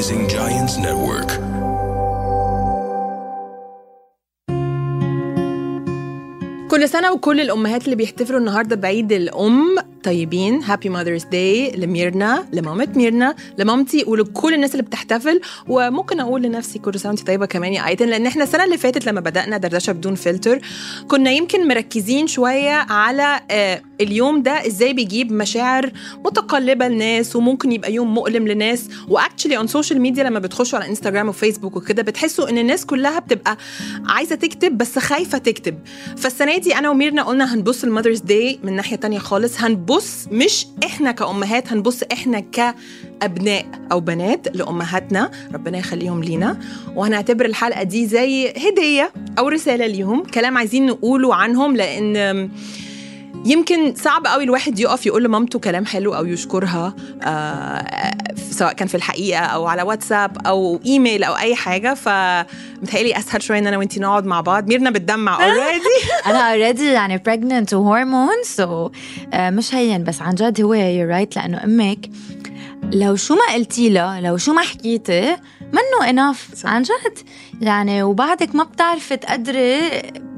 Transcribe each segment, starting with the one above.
Rising Giants Network. كل سنة وكل الأمهات اللي بيحتفلوا النهاردة بعيد الأم طيبين happy Mother's Day لميرنا لمامة ميرنا لمامتي ولكل الناس اللي بتحتفل. وممكن أقول لنفسي كل سنة وأنت طيبة كمان يا آيتن لأن إحنا السنة اللي فاتت لما بدأنا دردشة بدون فلتر كنا يمكن مركزين شوية على آه، اليوم ده إزاي بيجيب مشاعر متقلبة لناس وممكن يبقى يوم مؤلم لناس. و actually on social media لما بتخشوا على Instagram و Facebook وكده بتحسوا إن الناس كلها بتبقى عايزة تكتب بس خايفة تكتب. فالسنة دي أنا وميرنا قلنا هنبص ال Mother's Day من ناحية تانية خالص. هنبص مش إحنا كأمهات هنبص إحنا كأبناء أو بنات لأمهاتنا. ربنا يخليهم لينا. وهنعتبر الحلقة دي زي هدية أو رسالة ليهم كلام عايزين نقوله عنهم لأن يمكن صعب قوي الواحد يقف يقول لمامته كلام حلو أو يشكرها آه سواء كان في الحقيقة أو على واتساب أو إيميل أو أي حاجة فمتهيألي أسهل شوية إن أنا وأنتي نقعد مع بعض. ميرنا بتدمع already أنا already يعني pregnant و hormones so مش هين بس عن جد هو you're right لأنه أمك لو شو ما قلتي لها لو شو ما حكيتي منه enough عن جد. يعني وبعدك ما بتعرفي تقدري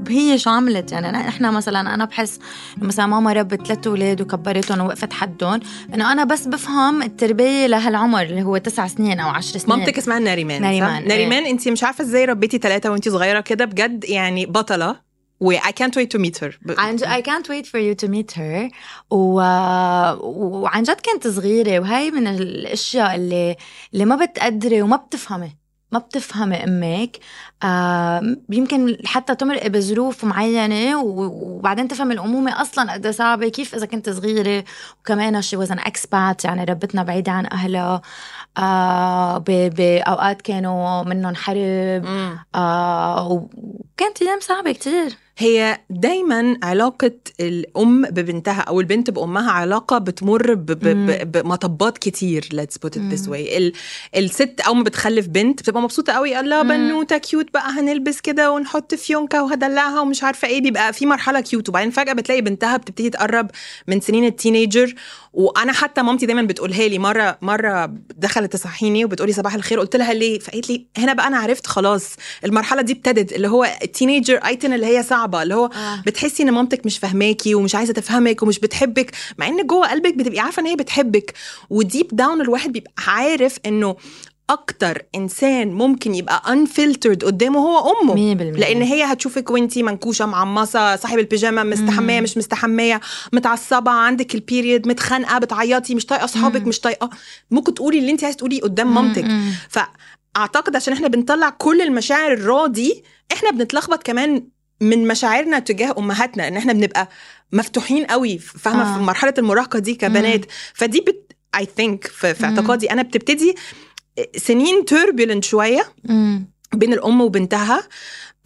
هي شو عملت؟ يعني إحنا مثلا أنا بحس مثلا ماما ربت ثلاث أولاد وكبرتهم ووقفت حدهم. إنه أنا بس بفهم التربية لهالعمر اللي هو تسع سنين أو عشر سنين. مامتك اسمها ناريمان ناريمان،؟ إيه. ناريمان انت مش عارفة إزاي ربيتي ثلاثة وانت صغيرة كده؟ بجد يعني بطلة. و I can't wait to meet her. ج- I can't wait for you to meet her. و... وعن جد كنت صغيرة وهي من الأشياء اللي اللي ما بتقدري وما بتفهمي. ما بتفهمي أمك. آه يمكن حتى تمرقي بظروف معينة و- وبعدين تفهمي الأمومة أصلا قد إيه صعبة. كيف إذا كنت صغيرة وكمان شي وزن اكسبات يعني ربتنا بعيدة عن أهلها. آه ب- بأوقات كانوا منهم حرب. آه وكانت أيام صعبة كتير. هي دايما علاقة الأم ببنتها أو البنت بأمها علاقة بتمر بمطبات كتير let's put it this way. ال- الست أول ما بتخلف بنت بتبقى مبسوطة قوي الله بنوتة cute بقى هنلبس كده ونحط فيونكة وهدلعها ومش عارفة إيه. بيبقى في مرحلة cute وبعدين فجأة بتلاقي بنتها بتبتدي تقرب من سنين ال teenager. وأنا حتى مامتي دايما بتقولها لي مره مرة دخلت تصحيني وبتقولي صباح الخير. قلت لها ليه؟ فقالت لي هنا بقى أنا عرفت خلاص. المرحلة دي ابتدت اللي هو ال teenager آيتن اللي هي صعبة. اللي هو آه. بتحسي إن مامتك مش فاهماكي ومش عايزة تفهمك ومش بتحبك مع إن جوه قلبك بتبقي عارفة إن هي بتحبك وديب داون الواحد بيبقى عارف إنه أكتر إنسان ممكن يبقى unfiltered قدامه هو أمه مية بالمية. لأن هي هتشوفك وأنتي منكوشة معمصة صاحب البيجامة مستحمية مش مستحمية متعصبة عندك البيريد متخانقة بتعيطي مش طايقة أصحابك مش طايقة ممكن تقولي اللي انت عايزة تقوليه قدام مامتك. فأعتقد عشان إحنا بنطلع كل المشاعر الرا دي إحنا بنتلخبط كمان من مشاعرنا تجاه أمهاتنا إن إحنا بنبقى مفتوحين قوي فاهمة آه. في مرحلة المراهقة دي كبنات فدي but I think في, في مم. اعتقادي أنا بتبتدي سنين turbulent شوية مم. بين الأم وبنتها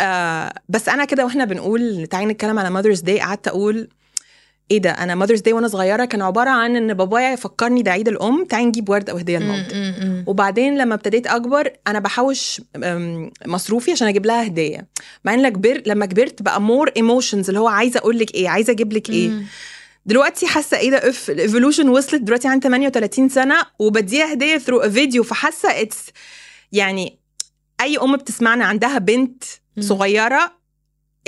آه بس أنا كده وإحنا بنقول تعالي نتكلم على Mother's Day قعدت أقول إيه ده أنا Mother's Day وأنا صغيرة كان عبارة عن إن بابايا يفكرني ده عيد الأم تعالي نجيب ورد أو هديه لمامتك. مم. وبعدين لما ابتديت أكبر أنا بحوش مصروفي عشان أجيب لها هدية مع إن كبر لما كبرت بقى more emotions اللي هو عايزة أقول لك إيه عايزة أجيب لك إيه. دلوقتي حاسة إيه ده of ال evolution وصلت دلوقتي عندي 38 سنة وبديها هدية through video فحاسة it's يعني أي أم بتسمعنا عندها بنت. صغيرة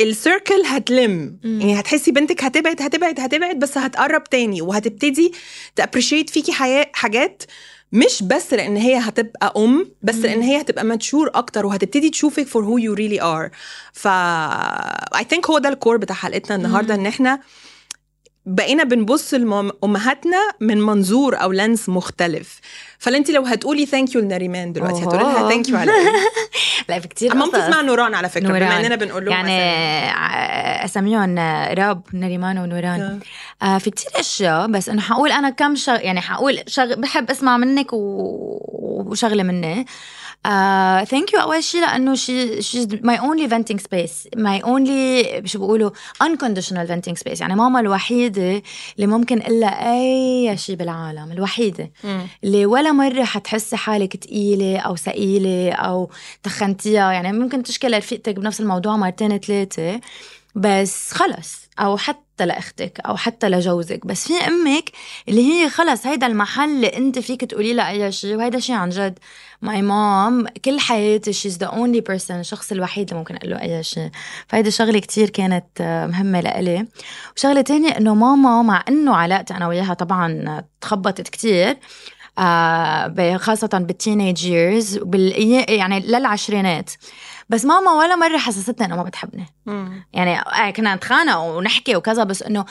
ال circle هتلم مم. يعني هتحسي بنتك هتبعد هتبعد هتبعد بس هتقرب تاني وهتبتدي ت appreciate فيكي حياة حاجات مش بس لأن هي هتبقى أم بس مم. لأن هي هتبقى mature أكتر وهتبتدي تشوفك for who you really are ف I think هو ده ال core بتاع حلقتنا النهارده إن إحنا بقينا بنبص لأمهاتنا من منظور أو lens مختلف فانت لو هتقولي thank you لناريمان دلوقتي هتقولي لها. thank you على إيه؟ لا في كتير مامتي قصص. اسمها نوران على فكرة بما نوران. إننا بنقول لهم يعني أساميهم راب ناريمان ونوران آه في كتير أشياء بس انه حقول أنا كم شغ... يعني حقول شغ... بحب أسمع منك و... وشغلة مني thank you أول شيء لأنه she she my only venting space my only شو بيقولوا؟ unconditional venting space يعني ماما الوحيدة اللي ممكن إلا أي شيء بالعالم الوحيدة. مم. اللي ولا مرة حتحسي حالك تقيلة أو ثقيلة أو تخنتيها. يعني ممكن تشكي لرفيقتك بنفس الموضوع مرتين ثلاثة. بس خلص أو حتى لأختك أو حتى لجوزك. بس في أمك اللي هي خلص هيدا المحل اللي أنت فيك تقولي لها أي شيء وهيدا شيء عن جد. my mom كل حياتي she's the only person الشخص الوحيد اللي ممكن أقول له أي شيء فهيدي شغلة كتير كانت مهمة لإلي. وشغلة تانية إنه ماما مع إنه علاقتي أنا وياها طبعا تخبطت كتير آه خاصة بال teenage years يعني للعشرينات. بس ماما ولا مرة حسستني إنه ما بتحبني مم. يعني آه كنا نتخانق ونحكي وكذا بس إنه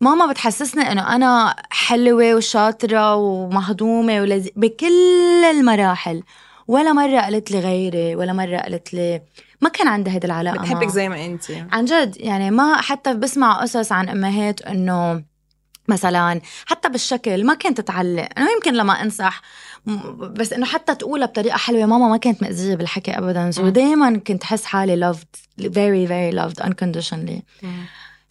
ماما بتحسسني إنه أنا حلوة وشاطرة ومهضومة ولز... بكل المراحل ولا مرة قالت لي غيري ولا مرة قالت لي ما كان عندها هيدي العلاقة بتحبك. زي ما انت عن جد يعني ما حتى بسمع قصص عن أمهات إنه مثلا حتى بالشكل ما كنت تعلق انه يمكن لما أنصح بس إنه حتى تقولها بطريقة حلوة ماما ما كانت مأذية بالحكي ابدا. so. دائما كنت حس حالي loved very very loved unconditionally.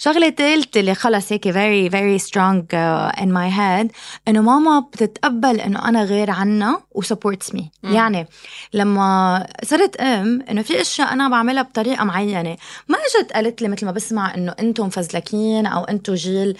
شغلة ثالثة اللي خلص هيك very very strong uh, in my head إنه ماما بتتقبل إنه أنا غير عنا و supports me. يعني لما صرت أم إنه في أشياء أنا بعملها بطريقة معينة ما اجت قالت لي مثل ما بسمع إنه أنتم فزلكين أو أنتم جيل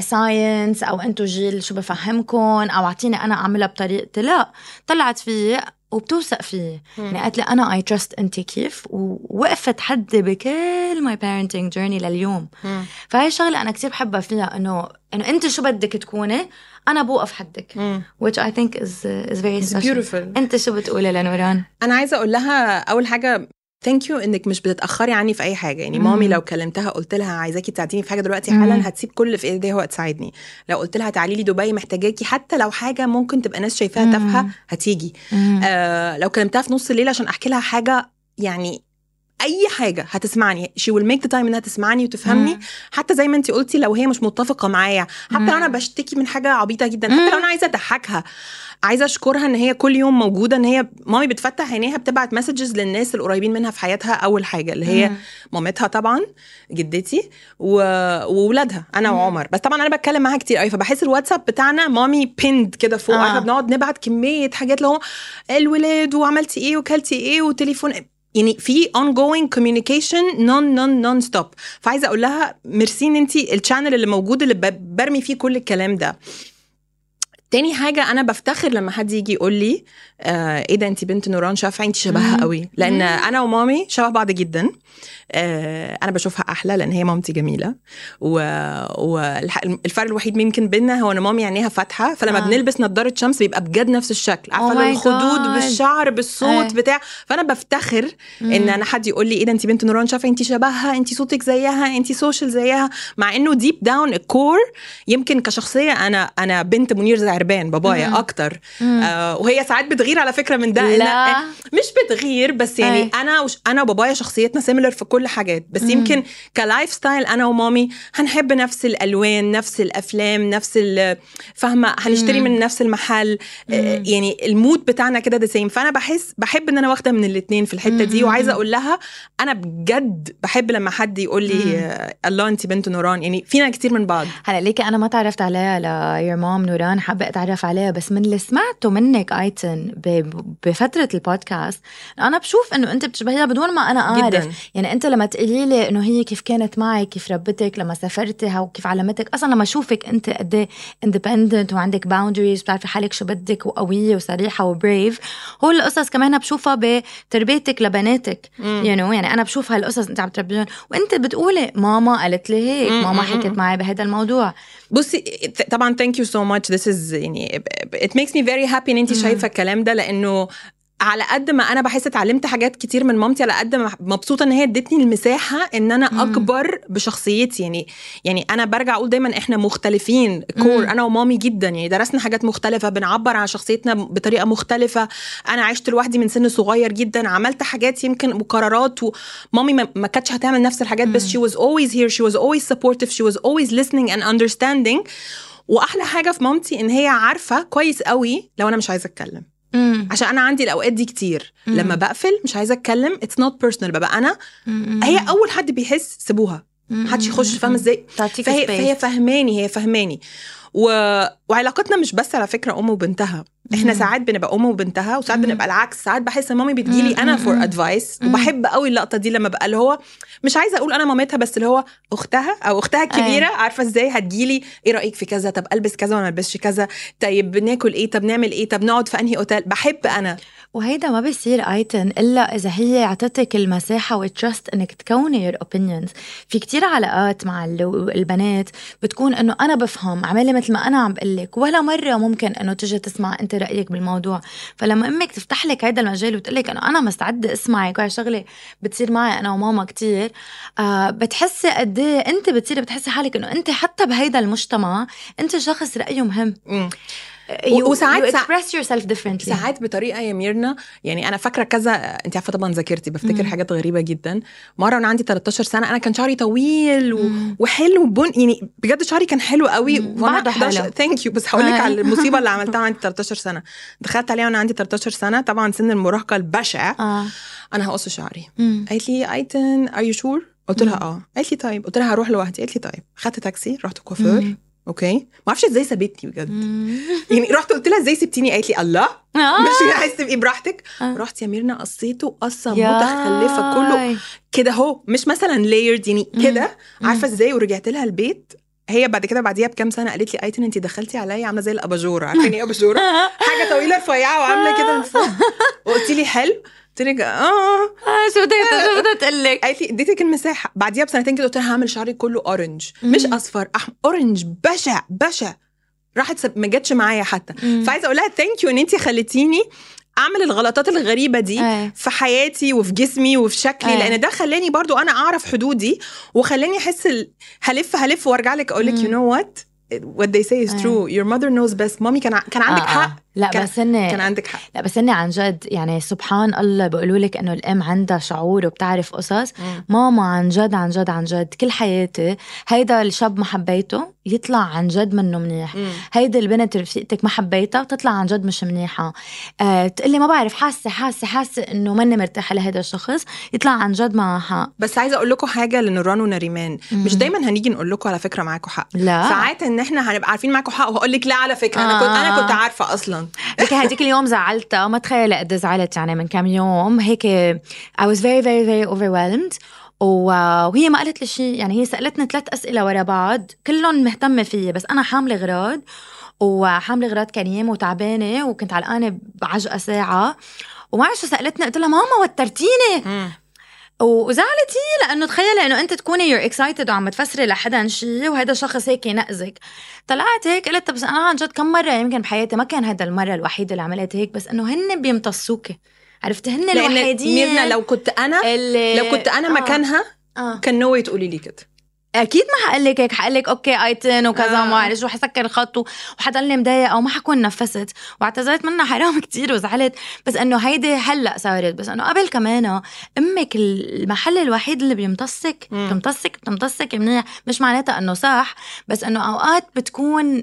science أو أنتم جيل شو بفهمكم أو أعطيني أنا أعملها بطريقتي لا طلعت فيي وبتوثق فيي يعني قالت لي أنا I trust انت كيف؟ ووقفت حدي بكل my parenting journey لليوم. مم. فهي شغلة أنا كتير بحبها فيها إنه إنه أنت شو بدك تكوني؟ أنا بوقف حدك. مم. which I think is is very It's special. beautiful. أنت شو بتقولي لنوران؟ أنا عايزة أقول لها أول حاجة thank you إنك مش بتتأخري عني في أي حاجة يعني. mommy لو كلمتها قلت لها عايزاكي تساعديني في حاجة دلوقتي. حالا هتسيب كل في إيديها وهتساعدني لو قلت لها تعالي لي دبي محتاجاكي حتى لو حاجة ممكن تبقى ناس شايفاها. تافهة هتيجي. آه لو كلمتها في نص الليل عشان أحكي لها حاجة يعني أي حاجة هتسمعني she will make the time إنها تسمعني وتفهمني مم. حتى زي ما انت قلتي لو هي مش متفقة معايا حتى لو أنا مم. بشتكي من حاجة عبيطة جدا حتى مم. لو أنا عايزة أضحكها عايزة أشكرها إن هي كل يوم موجودة إن هي مامي بتفتح عينيها بتبعت مسجز للناس القريبين منها في حياتها أول حاجة اللي هي مم. مامتها طبعا جدتي و... وولادها أنا مم. وعمر بس طبعا أنا بتكلم معاها كتير قوي فبحس الواتساب بتاعنا mommy pinned كده فوق آه. آه. إحنا بنقعد نبعت كمية حاجات اللي هو الولاد وعملتي إيه وكلتي إيه وتليفون يعني في ongoing communication non non non stop. فعايزة أقول لها ميرسي إن انت ال channel اللي موجود اللي برمي فيه كل الكلام ده. تاني حاجة أنا بفتخر لما حد يجي يقول لي آه إيه ده أنت بنت نوران شافعي أنت شبهها. قوي لأن مم. أنا و mommy شبه بعض جدا آه أنا بشوفها أحلى لأن هي مامتي جميلة والفرق الوحيد يمكن بينا هو إن mommy عينيها فاتحة فلما آه. بنلبس نضارة شمس بيبقى بجد نفس الشكل عارفة Oh الخدود God. بالشعر بالصوت آه. بتاع فأنا بفتخر إن أنا حد يقول لي إيه ده انت بنت نوران شافعي انت شبهها انت صوتك زيها انت social زيها مع إنه deep down ال core يمكن كشخصية أنا أنا بنت منير زعربان بابايا مم. أكتر مم. آه وهي ساعات بتغير على فكرة من ده لا مش بتغير بس يعني أي. أنا وش أنا وبابايا شخصيتنا similar في كل حاجات بس مم. يمكن ك lifestyle أنا و mommy هنحب نفس الألوان نفس الأفلام نفس فاهمة هنشتري. من نفس المحل مم. يعني المود بتاعنا كده the same فأنا بحس بحب إن أنا واخدة من الاثنين في الحتة دي مم. وعايزة أقول لها أنا بجد بحب لما حد يقول. لي الله انت بنت نوران يعني فينا كتير من بعض هلا ليكي أنا ما تعرفت عليها ل your mom نوران حابة أتعرف عليها بس من اللي سمعته منك ايتن بفترة البودكاست أنا بشوف إنه أنت بتشبهيها بدون ما أنا أعرف. جدا. يعني أنت لما تقولي لي إنه هي كيف كانت معي كيف ربتك لما سافرتها وكيف علمتك أصلا لما أشوفك أنت قد إيه independent وعندك boundaries بتعرفي حالك شو بدك وقوية وصريحة و brave هو القصص كمان بشوفها بتربيتك لبناتك. you know يعني أنا بشوف هالقصص أنت عم تربيهم وأنت بتقولي ماما قالت لي هيك ماما حكت. معي بهذا الموضوع. بصي طبعا thank you so much this is يعني it makes me very happy إن انت مم. شايفة الكلام ده لأنه على قد ما أنا بحس اتعلمت حاجات كتير من مامتي على قد ما مبسوطة إن هي ادتني المساحة إن أنا مم. أكبر بشخصيتي. يعني يعني أنا برجع أقول دايما إحنا مختلفين core. أنا و mommy جدا. يعني درسنا حاجات مختلفة بنعبر عن شخصيتنا بطريقة مختلفة. أنا عشت لوحدي من سن صغير جدا عملت حاجات يمكن وقرارات و mommy ما, كانتش هتعمل نفس الحاجات بس she was always here she was always supportive she was always listening and understanding. وأحلى حاجة في مامتي إن هي عارفة كويس قوي لو أنا مش عايزة أتكلم. مم. عشان أنا عندي الأوقات دي كتير مم. لما بقفل مش عايزة أتكلم it's not personal ببقى أنا مم. هي أول حد بيحس سيبوها محدش يخش فاهم إزاي فهي. فهي فهماني هي فهماني و... وعلاقتنا مش بس على فكرة أم وبنتها إحنا. ساعات بنبقى أم وبنتها وساعات. بنبقى العكس ساعات بحس ان mommy بتجيلي. أنا. for. advice. وبحب قوي اللقطة دي لما بقى اللي هو مش عايزة أقول أنا مامتها بس اللي هو أختها أو أختها الكبيرة عارفة إزاي هتجيلي إيه رأيك في كذا طب ألبس كذا وما ألبسش كذا طيب بناكل إيه طب نعمل إيه طب نقعد في أنهي أوتيل بحب أنا وهيدا ما بيصير ايتن إلا إذا هي أعطتك المساحة والترست إنك تكوني your opinions في كتير علاقات مع ال- البنات بتكون إنه أنا بفهم اعملي مثل ما أنا عم بقول لك ولا مرة ممكن إنه تجي تسمع أنت رأيك بالموضوع فلما أمك تفتح لك هذا المجال وتقول لك إنه أنا مستعدة أسمعك وهي شغلة بتصير معي أنا وماما كتير آه بتحسي قد إيه أنت بتصيري بتحسي حالك إنه أنت حتى بهيدا المجتمع أنت شخص رأيه مهم مم. You, وساعات you express yourself differently ساعات بطريقة يا ميرنا يعني أنا فاكرة كذا أنت عارفة طبعا ذاكرتي بفتكر مم. حاجات غريبة جدا مرة وأنا عندي 13 سنة أنا كان شعري طويل و... مم. وحلو بن يعني بجد شعري كان حلو قوي مم. حلو. ثانك يو بس هقول لك آه. على المصيبة اللي عملتها عندي 13 سنة دخلت عليها وأنا عندي 13 سنة طبعا سن المراهقة البشع آه أنا هقص شعري مم. قالت لي أيتن are you sure قلت لها. آه قالت لي طيب قلت لها هروح لوحدي قالت لي طيب خدت تاكسي رحت كوافير. أوكي؟ ما أعرفش إزاي سابتني بجد. يعني رحت قلت لها إزاي سبتيني؟ قالت لي الله. آه. مش عايز تبقي براحتك. آه. رحت يا ميرنا قصيته قصة. متخلفة كله. كده أهو مش مثلا layered يعني. كده. عارفة إزاي؟ ورجعت لها البيت. هي بعد كده بعديها بكام سنة قالت لي آيتن انت دخلتي عليا عاملة زي الأباجورة. عارفين إيه أباجورة؟ حاجة طويلة رفيعه وعاملة كده وقلت لي حلو. قلت لك آه آه، شو بدها تقول لك. قالت لي اديتك المساحة. بعديها بسنتين كده قلت لها هعمل شعري كله orange مش. أصفر احمر orange بشع بشع. راحت سب... ما جاتش معايا حتى. فعايزة أقول لها thank you إن انت خليتيني أعمل الغلطات الغريبة دي إيه في حياتي وفي جسمي وفي شكلي أيه. لأن ده خلاني برضو أنا أعرف حدودي وخلاني أحس ال... هلف هلف وأرجع لك أقول لك. you know what what they say is أيه. true. Your mother knows best. مامي كان ع- كان عندك آه، آه. حق. لا كان- بس هن كان عندك حق. لا بس هن عن جد يعني سبحان الله بيقولوا لك إنه الأم عندها شعور وبتعرف قصص. ماما عن جد عن جد عن جد كل حياتي هيدا الشاب ما حبيته يطلع عن جد منه منيح. مم. هيدي البنت رفيقتك ما حبيتها تطلع عن جد مش منيحة. آه تقلي ما بعرف حاسة حاسة حاسة إنه ماني مرتاحة لهذا الشخص يطلع عن جد معها حق بس عايزة أقول لكم حاجة لنوران ونريمان. مش مم. دايما هنيجي نقول لكم على فكرة معاكم حق. لا. ساعات إن إحنا هنبقى عارفين معاكم حق وهقول لك لا على فكرة. أنا كنت أنا كنت عارفة أصلا. هيك هديك اليوم زعلتها ما تخيل قد زعلت يعني من كم يوم. هيك I was very very very overwhelmed. وهي ما قالت لي شيء يعني هي سألتني ثلاث أسئلة ورا بعض. كلهم مهتمة فيي بس أنا حاملة غراض. وحاملة غراض كان يوم وتعبانة وكنت علقانة بعجقة ساعة. وما شو سألتني. قلت لها ماما وترتيني. وزعلت هي لأنه تخيلي إنه أنت تكوني you're excited وعم تفسري لحدا شيء وهذا شخص هيك ينقزك طلعت هيك قلت بس أنا عن جد كم مرة يمكن بحياتي ما كان هذا المرة الوحيدة اللي عملت هيك بس إنه هن بيمتصوكي عرفتي هن الوحيدين ميرنا لو كنت أنا اللي لو كنت أنا آه. مكانها آه. كان نوي تقولي لي كده أكيد ما حقول لك هيك حقول لك أوكي أيتن وكذا آه. وما بعرف شو حسكر الخط وحضلني مضايقة وما حكون نفست. واعتذرت منها حرام كتير وزعلت. بس إنه هيدي هلأ صارت. بس إنه قبل كمان أمك المحل الوحيد اللي بيمتصك. بتمتصك بتمتصك منيح. مش معناتها إنه صح. بس إنه أوقات بتكون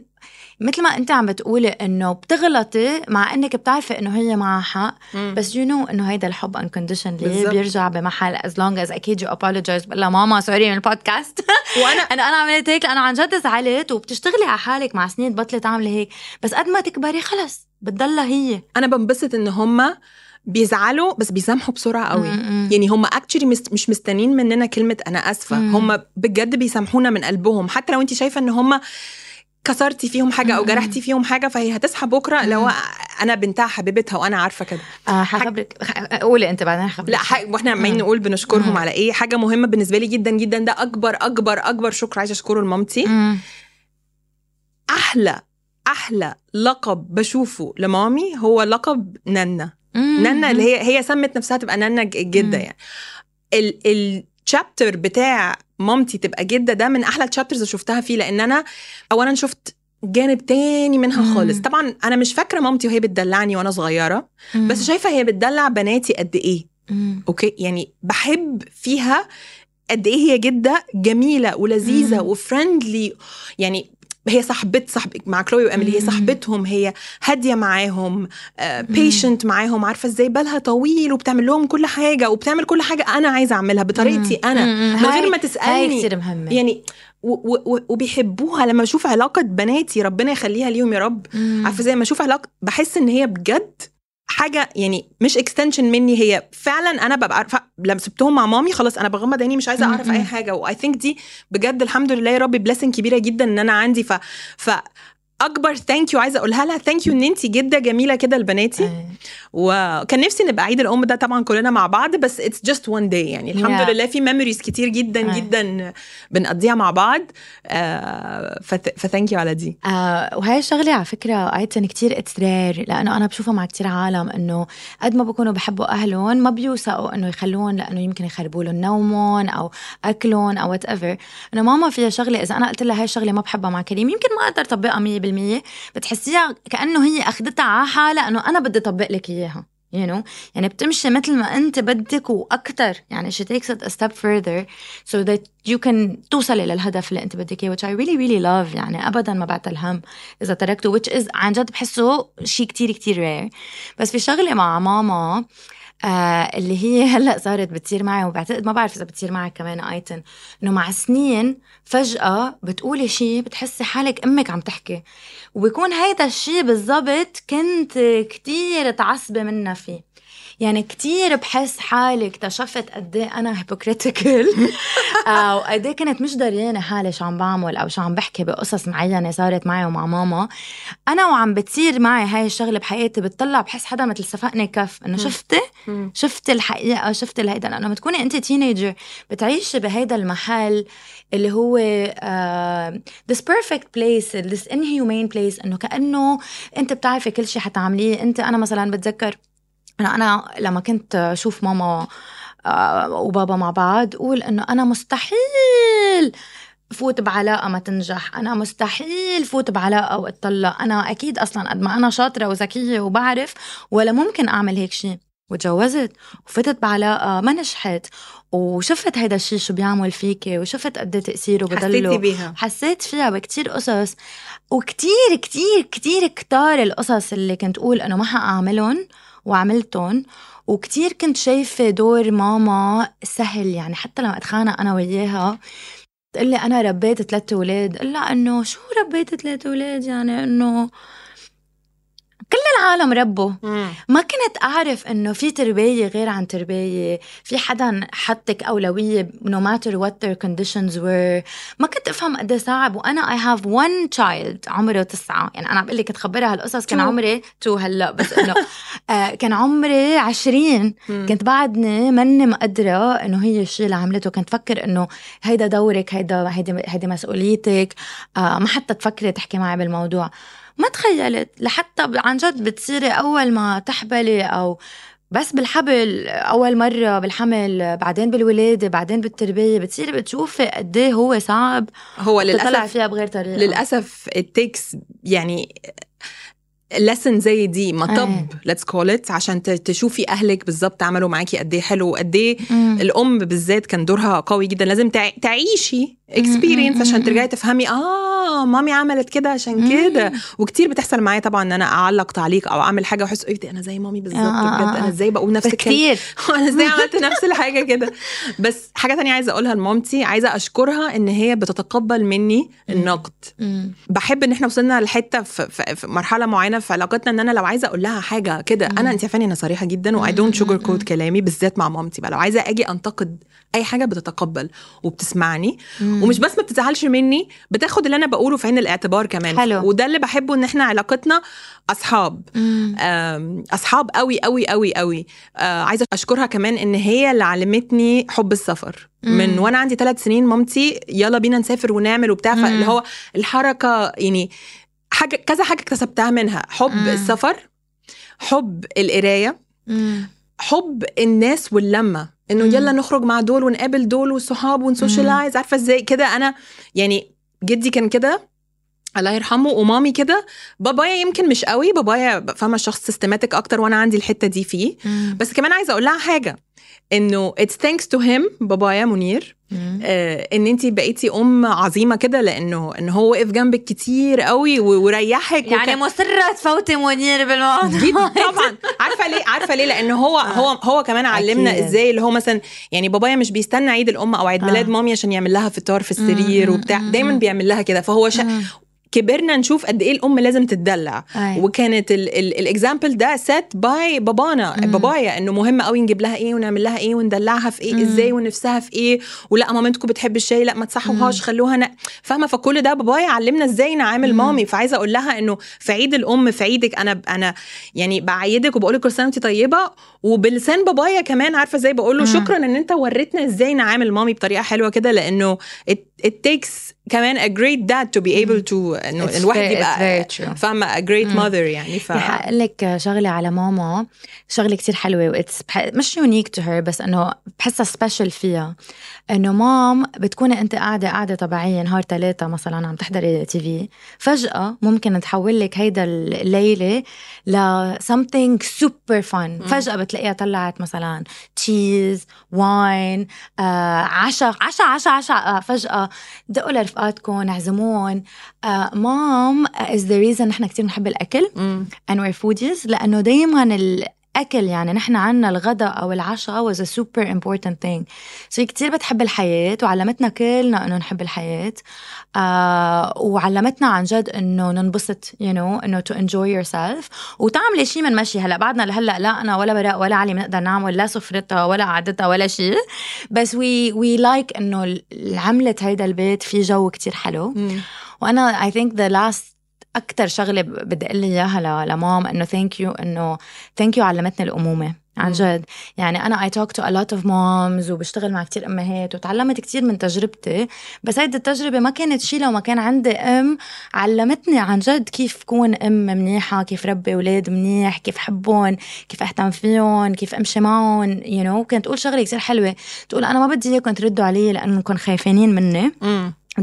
مثل ما انت عم بتقولي إنه بتغلطي مع إنك بتعرفي إنه هي معها حق بس you know إنه هيدا الحب بالظبط. بيرجع بمحل as long as أكيد you apologize. بقول لها ماما sorry من البودكاست. وأنا أنا أنا عملت هيك لأنه عن جد زعلت وبتشتغلي على حالك مع سنين بطلت تعملي هيك. بس قد ما تكبري خلص بتضلها هي. أنا بنبسط ان هم بيزعلوا بس بيسامحوا بسرعة قوي. م-م. يعني هم actually مش مستنين مننا كلمة أنا آسفة. مم. هم بجد بيسامحونا من قلبهم. حتى لو أنت شايفة ان هم كسرتي فيهم حاجة أو. جرحتي فيهم حاجة فهي هتصحى بكرة لو. أنا بنتها حبيبتها وأنا عارفة كده آه حخبرك خ- قولي أنت بعدين حخبرك لا وإحنا عمالين. نقول بنشكرهم مم. على إيه حاجة مهمة بالنسبة لي جدا جدا ده أكبر أكبر أكبر شكر عايزة أشكره لمامتي. أحلى أحلى لقب بشوفه لمامي هو لقب نانا. نانا اللي هي هي سمت نفسها تبقى نانا جده. يعني ال الشابتر بتاع مامتي تبقى جدة ده من أحلى الشابترز اللي شفتها فيه لأن أنا اولا شفت جانب تاني منها مم. خالص طبعا أنا مش فاكرة مامتي وهي بتدلعني وأنا صغيرة مم. بس شايفة هي بتدلع بناتي قد إيه مم. okay يعني بحب فيها قد إيه هي جدة جميلة ولذيذة. و friendly يعني هي صاحبت صاحب مع كلوي واميلي هي. صاحبتهم هي هادية معاهم patient معاهم عارفة إزاي بالها طويل وبتعمل لهم كل حاجة وبتعمل كل حاجة أنا عايزة أعملها بطريقتي أنا. من غير ما تسألني. مهمة. يعني وبيحبوها لما بشوف علاقة بناتي ربنا يخليها ليهم يا رب. عارفة زي ما أشوف علاقة بحس إن هي بجد حاجة يعني مش extension مني هي فعلا أنا ببقى عارفة لما سبتهم مع مامي خلاص أنا بغمض عيني مش عايزة أعرف. أي حاجة و I think دي بجد الحمد لله يا رب blessing كبيرة جدا إن أنا عندي ف ف أكبر thank you عايزة أقولها لها thank you إن انت جدة جميلة كده لبناتي إيه. وكان نفسي نبقى عيد الأم ده طبعا كلنا مع بعض بس it's just one day يعني الحمد Yeah. لله في memories كتير جدا أي. جدا بنقضيها مع بعض آه ف thank you على دي آه وهي الشغلة على فكرة أيتن كتير it's rare لأنه أنا بشوفها مع كتير عالم إنه قد ما بكونوا بحبوا أهلهم ما بيوثقوا إنه يخلوهم لأنه يمكن يخربوا لهم نومهم أو أكلهم أو whatever إنه ماما فيها شغلة إذا أنا قلت لها هاي الشغلة ما بحبها مع كريم يمكن ما أقدر أطبقها 100% بتحسيها كأنه هي أخدتها على حالها إنه أنا بدي أطبق لك إياها you know يعني بتمشي مثل ما أنت بدك وأكثر يعني she takes it a step further so that you can توصلي للهدف اللي أنت بدك إياه which I really really love يعني ابدا ما بعتل هم إذا تركته which is عن جد بحسه شيء كتير كتير rare. بس في شغلة مع ماما آه اللي هي هلأ صارت بتصير معي وبعتقد ما بعرف إذا بتصير معك كمان ايتن إنه مع سنين فجأة بتقولي شيء بتحسي حالك أمك عم تحكي. وبيكون هيدا الشيء بالضبط كنت كتير تعصبة منها فيه. يعني كتير بحس حالي اكتشفت قد إيه أنا hypocritical أو قد إيه كنت مش دريانة حالي شو عم بعمل أو شو عم بحكي بقصص معينة صارت معي ومع ماما. أنا وعم بتصير معي هاي الشغلة بحياتي بتطلع بحس حدا مثل سفقني كف. انه شفتي؟ شفت الحقيقة شفت الهيدا؟ لأنه لما تكوني انت teenager بتعيشي بهيدا المحل اللي هو this perfect place this inhumane place إنه كأنه أنت بتعرفي كل شيء حتعمليه. أنت أنا مثلا بتذكر أنا أنا لما كنت أشوف ماما آه، وبابا مع بعض قول إنه أنا مستحيل فوت بعلاقة ما تنجح. أنا مستحيل فوت بعلاقة وأتطلق. أنا أكيد أصلا قد ما أنا شاطرة وذكية وبعرف ولا ممكن أعمل هيك شيء. وتجوزت وفتت بعلاقة ما نجحت. وشفت هيدا الشيء شو بيعمل فيكي وشفت قد إيه تأثيره حسيتي بضله بيها؟ حسيت فيها بكتير قصص. وكتير كتير كتير كتار القصص اللي كنت أقول إنه ما حأعملهم وعملتهم وكتير كنت شايفة دور ماما سهل يعني حتى لما أتخانق أنا وياها تقول لي أنا ربيت ثلاثة أولاد لها إنه شو ربيت ثلاثة أولاد يعني إنه كل العالم ربوا. ما كنت أعرف إنه في تربية غير عن تربية في حدا حطك أولوية no matter what their conditions were. ما كنت أفهم قد إيه صعب وأنا I have one child عمره تسعة. يعني أنا عم بقول لك تخبرها هالقصص كان. عمري تو هلأ بس إنه آه كان عمري عشرين. كنت بعدني ماني مقدرة إنه هي الشيء اللي عملته. كنت فكر إنه هيدا دورك هيدا هيدي هيدي مسؤوليتك. آه ما حتى تفكري تحكي معي بالموضوع. ما تخيلت لحتى عن جد بتصيري أول ما تحبلي أو بس بالحبل أول مرة بالحمل بعدين بالولادة بعدين بالتربية بتصيري بتشوفي قد إيه هو صعب هو تطلع للأسف فيها بغير طريقة. للأسف it takes يعني lesson زي دي مطب let's call it عشان تشوفي أهلك بالظبط عملوا معاكي قد إيه حلو وقد إيه. الأم بالذات كان دورها قوي جدا. لازم تع- تعيشي مم، عشان. ترجعي تفهمي آه مامي عملت كده عشان كده. وكتير بتحصل معايا طبعا إن أنا أعلق تعليق أو أعمل حاجة وأحس إيه أنا زي مامي بالظبط آه، آه، بجد؟ أنا آه. إزاي بقول نفس كتير أنا إزاي عملت نفس الحاجة كده؟ بس حاجة تانية عايزة أقولها لمامتي عايزة أشكرها إن هي بتتقبل مني النقد. بحب إن إحنا وصلنا لحتة في مرحلة معينة في علاقتنا ان أنا لو عايزة أقول لها حاجة كده أنا انت عارفاني أنا صريحة جدا و I don't sugarcoat كلامي بالذات مع مامتي بقى لو عايزة أجي أنتقد أي حاجة بتتقبل وبتسمعني مم. ومش بس ما بتزعلش مني بتاخد اللي أنا بقوله في عين الاعتبار كمان حلو. وده اللي بحبه إن إحنا علاقتنا أصحاب أصحاب قوي قوي قوي قوي آه عايزة أشكرها كمان إن هي اللي علمتني حب السفر مم. من وأنا عندي ثلاث سنين مامتي يلا بينا نسافر ونعمل وبتاع. فاللي هو الحركة يعني حاجة كذا حاجة اكتسبتها منها حب مم. السفر حب القراية. حب الناس واللمة إنه. يلا نخرج مع دول ونقابل دول والصحاب ونسوشيالايز عارفة إزاي كده أنا يعني جدي كان كده الله يرحمه ومامي كده بابايا يمكن مش قوي بابايا فاهمة شخص systematic أكتر وأنا عندي الحتة دي فيه مم. بس كمان عايزة أقول لها حاجة إنه it's thanks to him بابايا منير. آه إن انت بقيتي أم عظيمة كده لأنه إن هو وقف جنبك كتير قوي وريحك يعني وكان- مصرة تفوتي منير بالموضوع. جدا طبعا. عارفة ليه؟ عارفة ليه؟ لأن هو هو هو كمان علمنا أكيد. إزاي اللي هو مثلا يعني بابايا مش بيستنى عيد الأم أو عيد آه. ميلاد مامي عشان يعمل لها فطار في السرير وبتاع. دايما. بيعمل لها كده. فهو شا... كبرنا نشوف قد إيه الأم لازم تتدلع أي. وكانت ال example ده set by بابانا مم. بابايا إنه مهم قوي نجيب لها إيه ونعمل لها إيه وندلعها في إيه مم. إزاي ونفسها في إيه ولا مامتكم بتحب الشاي لا ما تصحوهاش خلوها ن... فاهمة فكل ده بابايا علمنا إزاي نعامل. مامي فعايزة أقول لها إنه في عيد الأم في عيدك أنا أنا يعني بعيدك وبقول لك كل سنة وانت طيبة وبلسان بابايا كمان عارفة إزاي بقول له. شكرا إن أنت وريتنا إزاي نعامل مامي بطريقة حلوة كده لأنه it, takes كمان a great dad to be able to إنه It's الواحد يبقى. فاهمة a great مم. mother يعني. ف رح أقول لك شغلة على ماما شغلة كتير حلوة و it's مش unique to her بس إنه بحسها special فيها. إنه mom بتكوني أنت قاعدة قاعدة طبيعية نهار ثلاثة مثلا عم تحضري TV فجأة ممكن تحول لك هيدا الليلة ل something super fun. فجأة بتلاقيها طلعت مثلا cheese wine عشاء عشاء عشاء عشاء فجأة دقوا لرفقاتكم اعزمون. mom is the reason نحن كثير بنحب الأكل and we're foodies لأنه دايما الأكل يعني نحن عنا الغداء أو العشاء was a super important thing. So هي كتير بتحب الحياة وعلمتنا كلنا إنه نحب الحياة. آه وعلمتنا عن جد إنه ننبسط you know إنه to enjoy yourself. وتعملي شيء من ما شي. هلأ بعدنا لهلأ لا أنا ولا براء ولا علي بنقدر نعمل لا سفرتها ولا قعدتها ولا شيء بس we like إنه ال- عملت هيدا البيت في جو كتير حلو. مم. وأنا I think the last أكثر شغلة بدي أقول لي إياها ل mom إنه thank you إنه thank you علمتني الأمومة عن. جد. يعني أنا I talk to a lot of moms وبشتغل مع كتير أمهات وتعلمت كتير من تجربتي بس هيدي التجربة ما كانت شي لو ما كان عندي أم علمتني عن جد كيف كون أم منيحة كيف ربي أولاد منيح كيف حبهم كيف أهتم فيهم كيف أمشي معهم you know. كانت تقول شغلة كتير حلوة. تقول أنا ما بدي إياكم تردوا علي لأنكم خايفانين مني.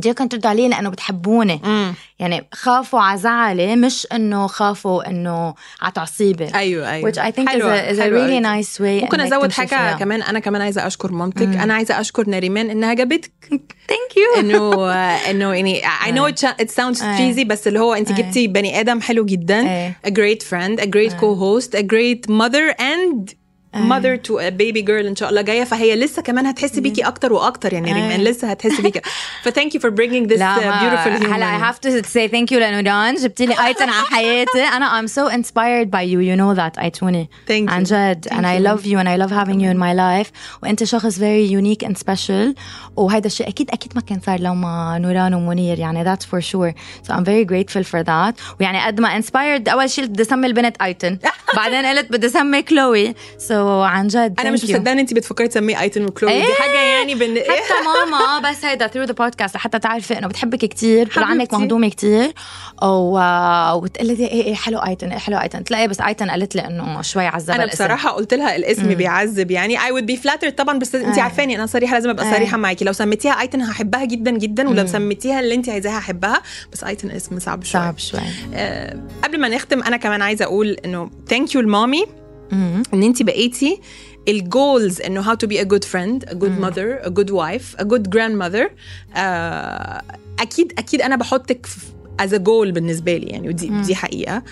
اياكم تردوا علي لأنه بتحبوني مم. يعني خافوا على زعلي مش إنه خافوا إنه على تعصيبي أيوه أيوه which I think is حلوة، a, is a حلوة really قوي. nice way ممكن أزود حاجة فيها. كمان أنا كمان عايزة أشكر مامتك مم. أنا عايزة أشكر نريمان إنها جابتك thank you إنه إنه يعني I know it, it sounds أي. cheesy بس اللي هو أنت أي. جبتي بني آدم حلو جدا a great friend a great co-host a great mother and أي. mother to a baby girl ان شاء الله جايه فهي لسه كمان هتحس بيكي اكتر واكتر يعني أي. ريمان لسه هتحس بيكي ف thank you for bringing this لا uh, beautiful human هلا I have to say thank you لنوران جبتي لي ايتن على حياتي انا I'm so inspired by you you know that ايتوني Thank you. عن جد Thank and I you. love you and I love having you in my life وانت شخص very unique and special وهذا الشيء اكيد اكيد ما كان صار لو ما نوران ومنير يعني that's for sure so I'm very grateful for that ويعني قد ما inspired اول شيء بدي اسمي البنت ايتن بعدين قلت بدي اسمي كلوي so عن جد أنا مش. مصدقة إن انت بتفكري تسميه ايتن وكلوي دي إيه. حاجة يعني بن... حتى ماما بس هيدا through the podcast لحتى تعرفي إنه بتحبك كتير طول عنك. مهضومة كتير و... وتقول لي إيه إيه حلو ايتن إيه حلو ايتن تلاقي بس ايتن قالت لي إنه شوي عذبها أنا الاسم. بصراحة قلت لها الاسم مم. بيعذب يعني I would be flattered طبعا بس انت آه. عارفاني أنا صريحة لازم أبقى آه. صريحة معاكي لو سميتيها ايتن هحبها جدا جدا ولو. سميتيها اللي انت عايزاها هحبها بس ايتن اسم صعب شوية صعب شوي آه قبل ما نختم أنا كمان عايزة أقول إنه thank you لمامي. ان انت بقيتي ال goals انه how to be a good friend a good مم. mother a good wife a good grandmother آه أكيد أكيد أنا بحطك a goal بالنسبة لي يعني ودي. دي حقيقة.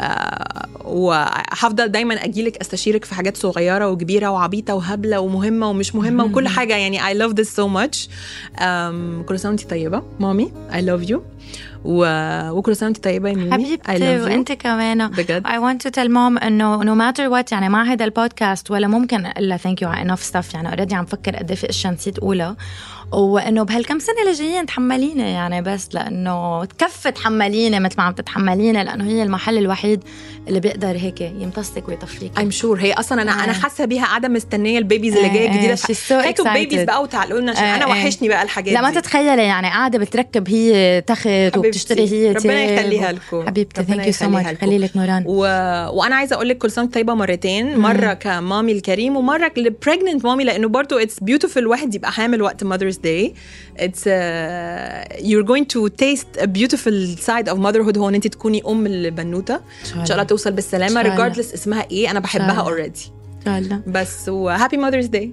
آه وهفضل دايما اجيلك أستشيرك في حاجات صغيرة وكبيرة وعبيطة وهبلة ومهمة ومش مهمة. وكل حاجة. يعني I love this so much. um, كل سنه وانت طيبة. مامي I love you. و... وكل سنه وانت طيبة يا ميمي. حبيبتي وانت كمان. بجد. I want to tell mom إنه no matter what يعني مع هذا البودكاست ولا ممكن إلا thank you على enough stuff. يعني already عم فكر قد إيه في أشياء نسيت أقولها. وإنه بهالكم سنة اللي جايين تحمليني يعني بس لأنه تكفي تحمليني مثل ما عم تتحمليني لأنه هي المحل الوحيد اللي بيقدر هيك يمتصك ويطفيك I'm sure هي أصلا أنا آه. أنا حاسة بيها قاعدة مستنية ال babies اللي آه، جاية آه، جديدة هاتوا excited. babies بقى وتعالوا لنا عشان آه، أنا. وحشني بقى الحاجات لا ما. تتخيلي يعني قاعدة بتركب هي تخت. وبتشتري هي ربنا يخليها لكم حبيبتي thank you so much. خلي لك نوران و... وأنا عايزة أقول لك كل سنة طيبة مرتين مرة كمامي الكريم ومرة ل pregnant mommy لأنه برضو it's beautiful الواحد يبقى حامل وقت Mother's Day it's you're going to taste a beautiful side of motherhood. هو إن أنت تكوني أم البنوتة. إن شاء الله. توصل بالسلامة. regardless اسمها إيه أنا بحبها already. إن شاء الله. بس و happy mother's day.